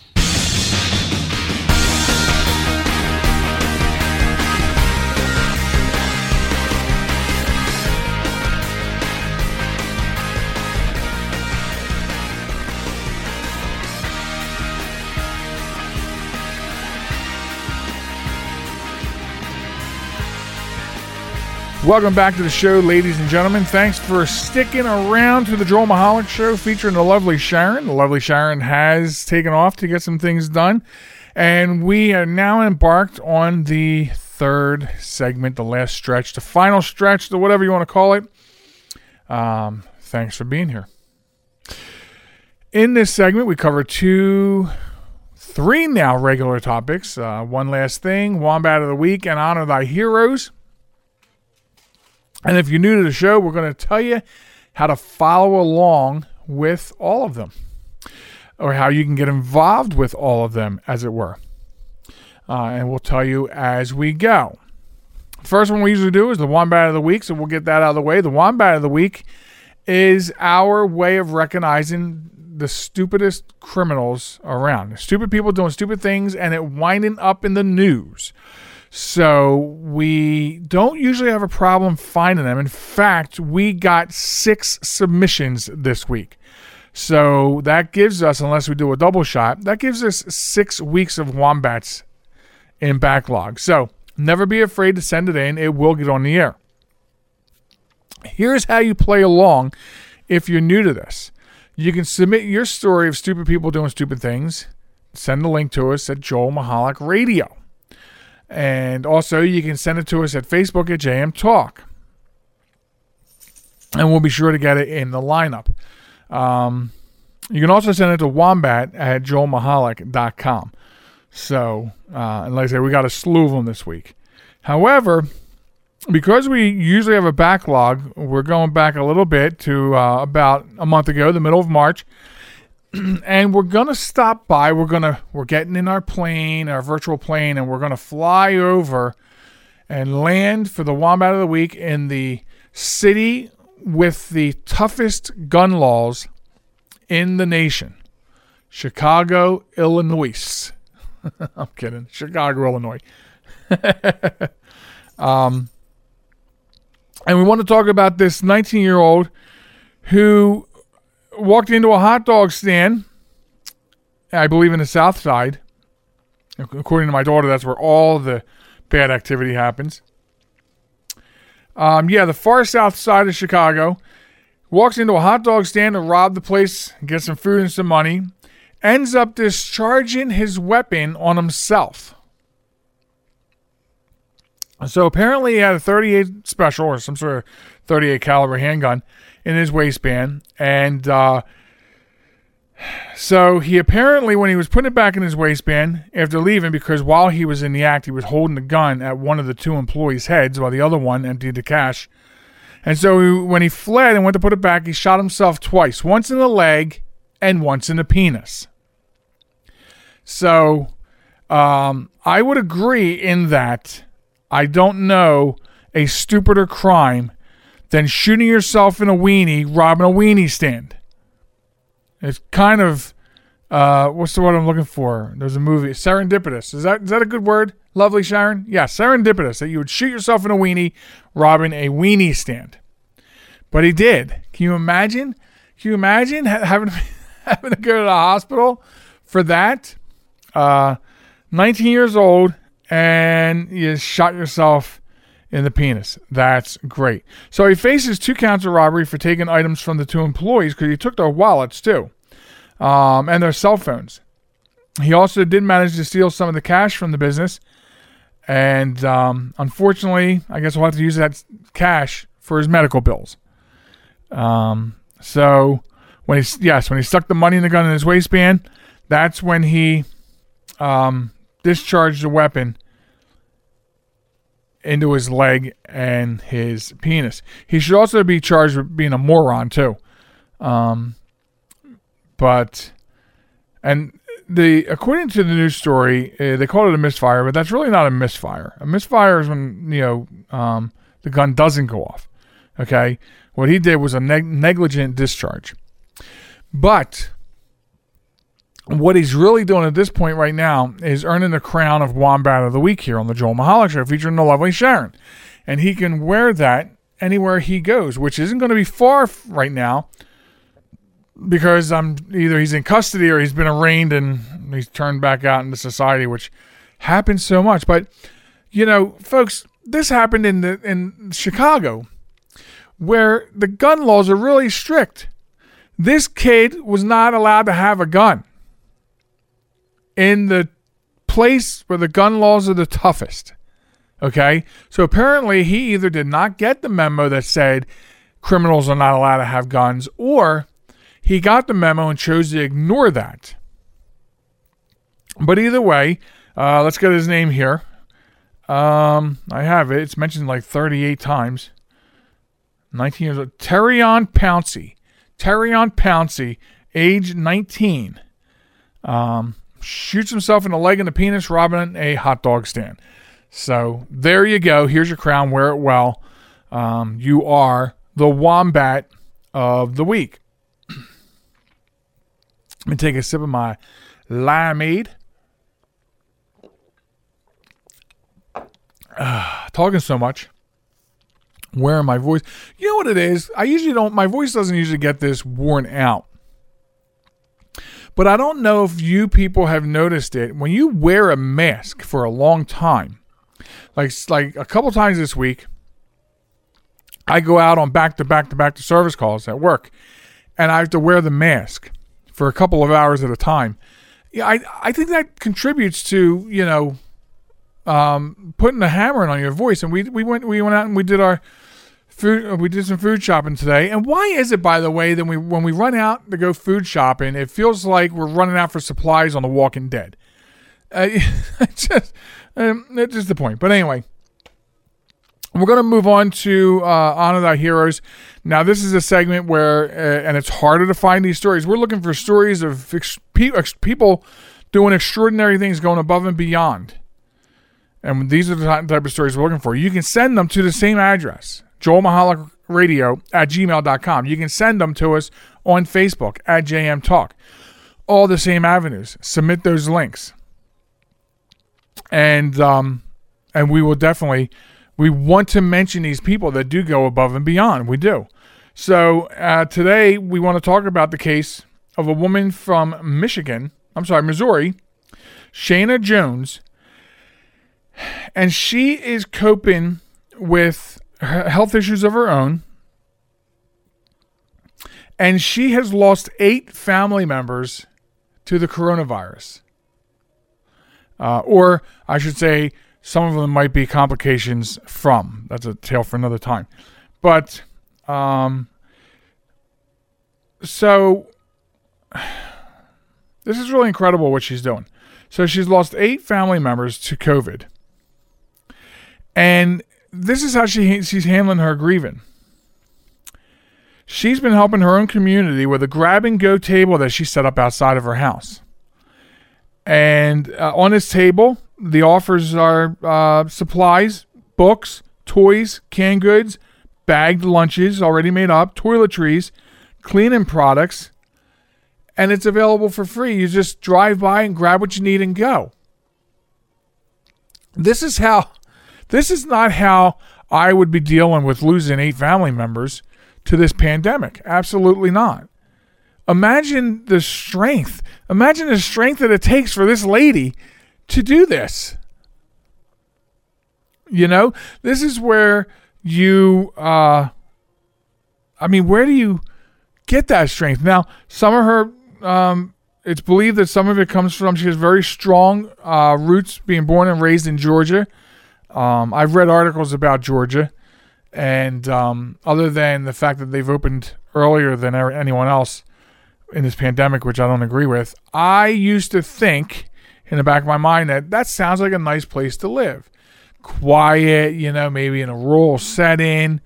Welcome back to the show, ladies and gentlemen. Thanks for sticking around to the Joel Michalec Show featuring the lovely Sharen. The lovely Sharen has taken off to get some things done. And we are now embarked on the third segment, the last stretch, the final stretch, the whatever you want to call it. Um, thanks for being here. In this segment, we cover two, three now regular topics. Uh, one last thing, Wombat of the Week, and Honor Thy Heroes. And if you're new to the show, we're going to tell you how to follow along with all of them, or how you can get involved with all of them, as it were. Uh, and we'll tell you as we go. First one we usually do is the Wombat of the Week, so we'll get that out of the way. The Wombat of the Week is our way of recognizing the stupidest criminals around. Stupid people doing stupid things and it winding up in the news. So we don't usually have a problem finding them. In fact, we got six submissions this week. So that gives us, unless we do a double shot, that gives us six weeks of wombats in backlog. So never be afraid to send it in. It will get on the air. Here's how you play along if you're new to this. You can submit your story of stupid people doing stupid things. Send the link to us at Joel Michalec Radio. And also, you can send it to us at Facebook at JM Talk. And we'll be sure to get it in the lineup. Um, you can also send it to wombat at joelmichalec.com. So, uh, and like I said, we got a slew of them this week. However, because we usually have a backlog, we're going back a little bit to uh, about a month ago, the middle of March. [CLEARS THROAT] and we're gonna stop by. We're gonna we're getting in our plane, our virtual plane, and we're gonna fly over and land for the Wombat of the Week in the city with the toughest gun laws in the nation, Chicago, Illinois. [LAUGHS] I'm kidding, Chicago, Illinois. [LAUGHS] um, and we want to talk about this 19 year old who walked into a hot dog stand, I believe in the South Side. According to my daughter, that's where all the bad activity happens. Um, yeah, the far south side of Chicago. Walks into a hot dog stand to rob the place, get some food and some money. Ends up discharging his weapon on himself. So apparently he had a 38 special or some sort of 38 caliber handgun in his waistband, and uh, so he apparently, when he was putting it back in his waistband after leaving, because while he was in the act, he was holding the gun at one of the two employees' heads while the other one emptied the cash. And so he, when he fled and went to put it back, he shot himself twice once in the leg and once in the penis. So um, I would agree in that I don't know a stupider crime than shooting yourself in a weenie, robbing a weenie stand. It's kind of uh, what's the word I'm looking for? There's a movie, serendipitous. Is that is that a good word? Lovely Sharen? Yeah, serendipitous that you would shoot yourself in a weenie, robbing a weenie stand. But he did. Can you imagine? Can you imagine having [LAUGHS] having to go to the hospital for that? Uh, 19 years old, and you shot yourself in the penis. That's great. So he faces two counts of robbery for taking items from the two employees because he took their wallets too, um, and their cell phones. He also did manage to steal some of the cash from the business, and um, unfortunately, I guess we'll have to use that cash for his medical bills. Um, so when he yes, when he stuck the money in the gun in his waistband, that's when he um, discharged the weapon into his leg and his penis. He should also be charged with being a moron too. Um, but and the according to the news story, uh, they called it a misfire, but that's really not a misfire. A misfire is when you know um, the gun doesn't go off. Okay, what he did was a neg- negligent discharge. But what he's really doing at this point right now is earning the crown of Wombat of the Week here on the Joel Michalec Show, featuring the lovely Sharen. And he can wear that anywhere he goes, which isn't going to be far right now because I'm either he's in custody or he's been arraigned and he's turned back out into society, which happens so much. But you know, folks, this happened in the in Chicago, where the gun laws are really strict. This kid was not allowed to have a gun in the place where the gun laws are the toughest. Okay? So apparently he either did not get the memo that said criminals are not allowed to have guns, or he got the memo and chose to ignore that. But either way, uh, let's get his name here. Um, I have it. It's mentioned like 38 times. 19 years old. Terrion Pouncey. Terrion Pouncey, age 19. Um, shoots himself in the leg and the penis robbing a hot dog stand. So there you go. Here's your crown. Wear it well. Um, you are the wombat of the week. Let me take a sip of my limeade. Uh, talking so much, wearing my voice. You know what it is? I usually don't, my voice doesn't usually get this worn out. But I don't know if you people have noticed it. When you wear a mask for a long time, like like a couple times this week, I go out on back to back to back to service calls at work, and I have to wear the mask for a couple of hours at a time. Yeah, I I think that contributes to you know um, putting a hammer on your voice. And we we went we went out and we did our food. We did some food shopping today. And why is it, by the way, that we when we run out to go food shopping, it feels like we're running out for supplies on The Walking Dead. Uh, [LAUGHS] just um, it's just the point. But anyway. We're going to move on to uh, Honor Thy Heroes. Now, this is a segment where, uh, and it's harder to find these stories. We're looking for stories of ex- pe- ex- people doing extraordinary things, going above and beyond. And these are the type of stories we're looking for. You can send them to the same address, Joel Michalec Radio at gmail.com. You can send them to us on Facebook at JM Talk. All the same avenues. Submit those links. And um, and we will definitely we want to mention these people that do go above and beyond. We do. So uh, today we want to talk about the case of a woman from Michigan. I'm sorry, Missouri, Shayna Jones, and she is coping with health issues of her own. And she has lost eight family members to the coronavirus. Uh, or I should say, some of them might be complications from. That's a tale for another time. But, um, so [SIGHS] this is really incredible what she's doing. So she's lost eight family members to COVID. And this is how she she's handling her grieving. She's been helping her own community with a grab and go table that she set up outside of her house. And uh, on this table, the offers are uh, supplies, books, toys, canned goods, bagged lunches already made up, toiletries, cleaning products, and it's available for free. You just drive by and grab what you need and go. This is how this is not how I would be dealing with losing eight family members to this pandemic. Absolutely not. Imagine the strength. Imagine the strength that it takes for this lady to do this. You know, this is where you uh I mean, where do you get that strength? Now, some of her um it's believed that some of it comes from she has very strong uh, roots being born and raised in Georgia. Um, I've read articles about Georgia, and um, other than the fact that they've opened earlier than anyone else in this pandemic, which I don't agree with, I used to think in the back of my mind that that sounds like a nice place to live. quiet, you know, maybe in a rural setting.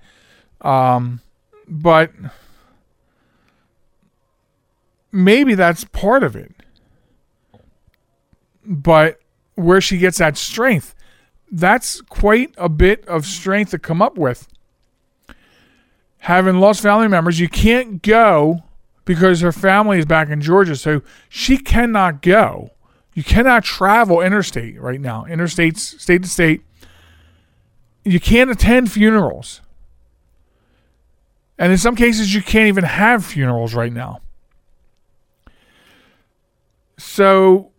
Um, but maybe that's part of it. But where she gets that strength, that's quite a bit of strength to come up with. Having lost family members, you can't go because her family is back in Georgia, so she cannot go. You cannot travel interstate right now, interstates, state to state. You can't attend funerals. And in some cases, you can't even have funerals right now. So,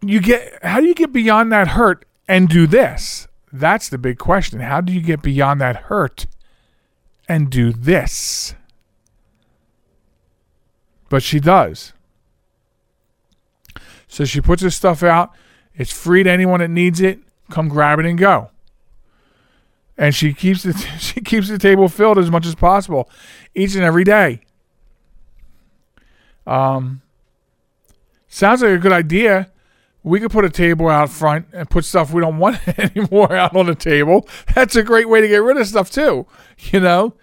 you get how do you get beyond that hurt and do this? That's the big question. How do you get beyond that hurt and do this? But she does. So she puts her stuff out. It's free to anyone that needs it. Come grab it and go. And she keeps the [LAUGHS] she keeps the table filled as much as possible each and every day. Um sounds like a good idea. We could put a table out front and put stuff we don't want [LAUGHS] anymore out on the table. That's a great way to get rid of stuff too, you know?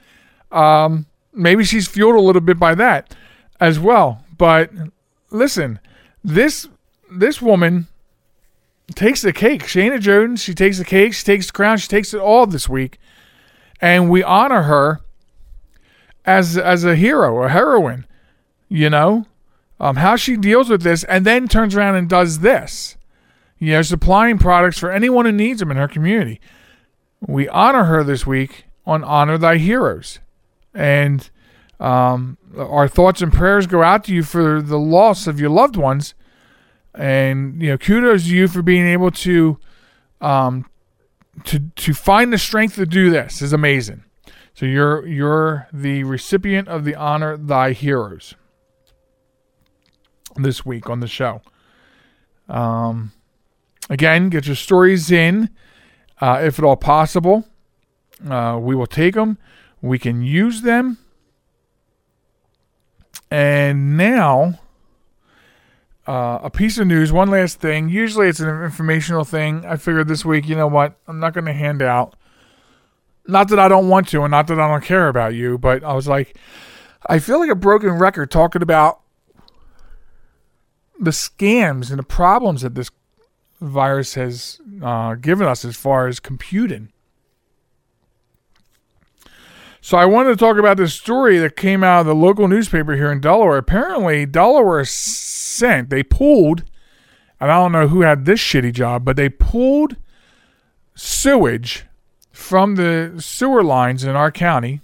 Um maybe she's fueled a little bit by that as well. But listen, this this woman takes the cake. Shayna Jones, she takes the cake, she takes the crown, she takes it all this week. And we honor her as as a hero, a heroine, you know? Um, how she deals with this and then turns around and does this. You know, supplying products for anyone who needs them in her community. We honor her this week on Honor Thy Heroes. And um, our thoughts and prayers go out to you for the loss of your loved ones and you know kudos to you for being able to um to to find the strength to do this is amazing so you're you're the recipient of the honor thy heroes this week on the show um again get your stories in uh, if at all possible uh, we will take them we can use them and now uh, a piece of news, one last thing. Usually it's an informational thing. I figured this week, you know what? I'm not going to hand out. Not that I don't want to, and not that I don't care about you, but I was like, I feel like a broken record talking about the scams and the problems that this virus has uh, given us as far as computing. So I wanted to talk about this story that came out of the local newspaper here in Delaware. Apparently, Delaware sent, they pulled, and I don't know who had this shitty job, but they pulled sewage from the sewer lines in our county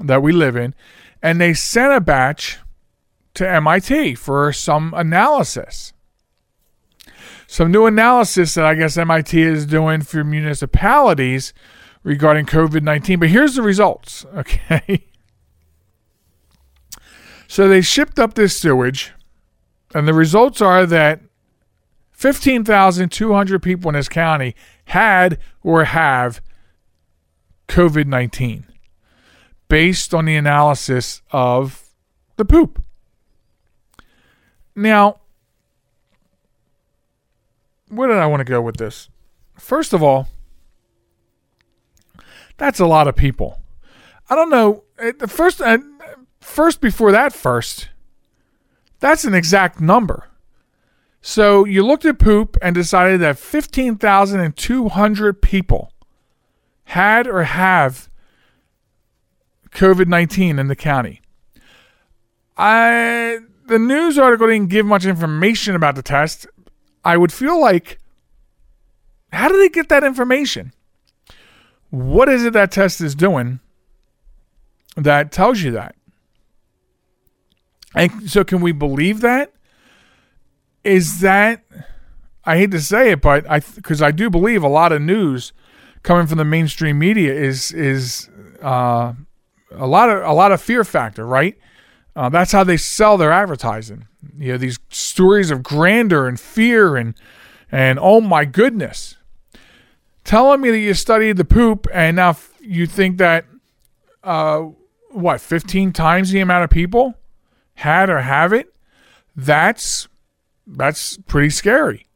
that we live in, and they sent a batch to MIT for some analysis. Some new analysis that I guess MIT is doing for municipalities regarding COVID 19. But here's the results, [LAUGHS] okay? So they shipped up this sewage, and the results are that 15,200 people in this county had or have COVID 19 based on the analysis of the poop. Now, where did I want to go with this? First of all, that's a lot of people. I don't know. The first, uh, first before that, first, that's an exact number. So you looked at poop and decided that 15,200 people had or have COVID 19 in the county. I the news article didn't give much information about the test. I would feel like how did they get that information? What is it that test is doing that tells you that? And so, can we believe that? Is that I hate to say it, but I because I do believe a lot of news coming from the mainstream media is is uh, a lot of a lot of fear factor, right? Uh, that's how they sell their advertising. You know, these stories of grandeur and fear and and oh my goodness, telling me that you studied the poop and now you think that uh, what 15 times the amount of people had or have it that's that's pretty scary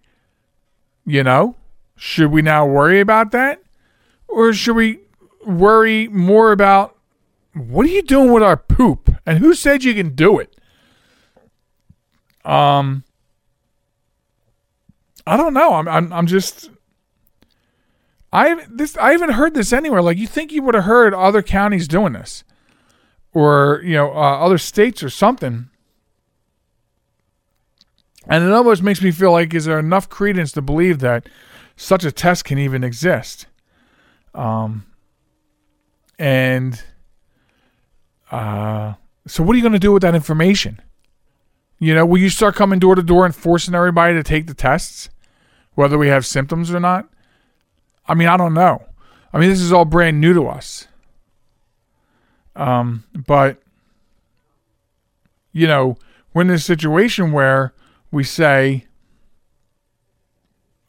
you know Should we now worry about that? Or should we worry more about what are you doing with our poop? And who said you can do it? Um I don't know. I'm I'm I'm just I this I haven't heard this anywhere. Like you think you would have heard other counties doing this, or you know uh, other states or something. And it almost makes me feel like is there enough credence to believe that such a test can even exist? Um. And uh, so what are you going to do with that information? You know, will you start coming door to door and forcing everybody to take the tests, whether we have symptoms or not? I mean, I don't know. I mean, this is all brand new to us. Um, but you know, we're in this situation where we say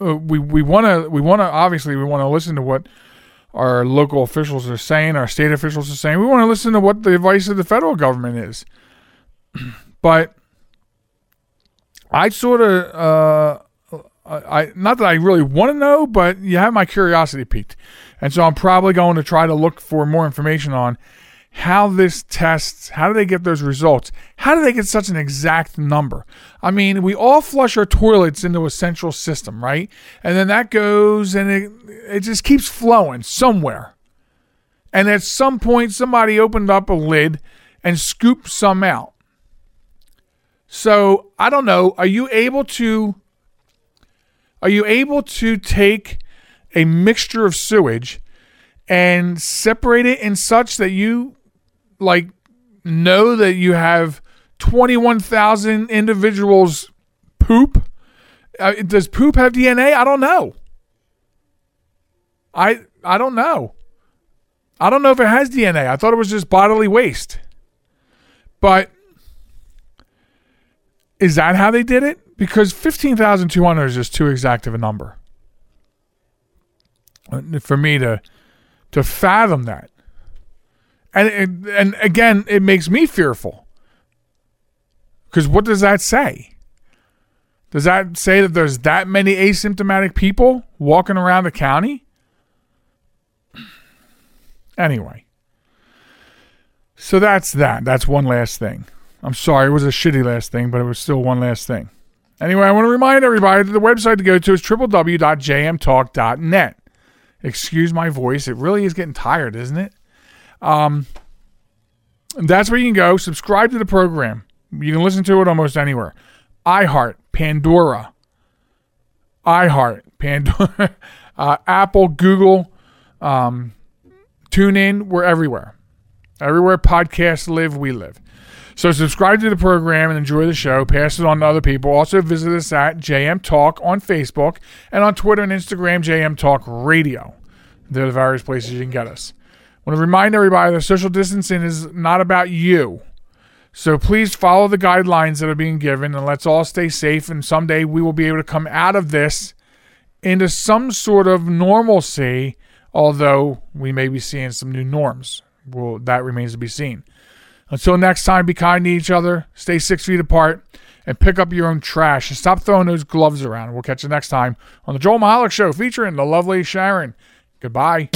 uh, we we want to we want to obviously we want to listen to what our local officials are saying, our state officials are saying. We want to listen to what the advice of the federal government is. [CLEARS THROAT] but I sort of uh, I not that I really want to know, but you have my curiosity piqued, and so I'm probably going to try to look for more information on how this tests. How do they get those results? How do they get such an exact number? I mean, we all flush our toilets into a central system, right? And then that goes and it it just keeps flowing somewhere. And at some point, somebody opened up a lid and scooped some out. So I don't know. Are you able to are you able to take a mixture of sewage and separate it in such that you like know that you have 21,000 individuals poop? Uh, does poop have DNA? I don't know. I I don't know. I don't know if it has DNA. I thought it was just bodily waste. But is that how they did it? because 15,200 is just too exact of a number for me to to fathom that. And and again, it makes me fearful. Cuz what does that say? Does that say that there's that many asymptomatic people walking around the county? Anyway. So that's that. That's one last thing. I'm sorry, it was a shitty last thing, but it was still one last thing. Anyway, I want to remind everybody that the website to go to is www.jmtalk.net. Excuse my voice. It really is getting tired, isn't it? Um, that's where you can go. Subscribe to the program. You can listen to it almost anywhere. iHeart, Pandora, iHeart, Pandora, [LAUGHS] uh, Apple, Google, um, TuneIn. We're everywhere. Everywhere podcasts live, we live. So subscribe to the program and enjoy the show. Pass it on to other people. Also visit us at JM Talk on Facebook and on Twitter and Instagram, JM Talk Radio. They're the various places you can get us. Want to remind everybody that social distancing is not about you. So please follow the guidelines that are being given and let's all stay safe. And someday we will be able to come out of this into some sort of normalcy, although we may be seeing some new norms. Well, that remains to be seen. Until next time, be kind to each other, stay six feet apart, and pick up your own trash. And stop throwing those gloves around. We'll catch you next time on the Joel Michalec Show featuring the lovely Sharen. Goodbye.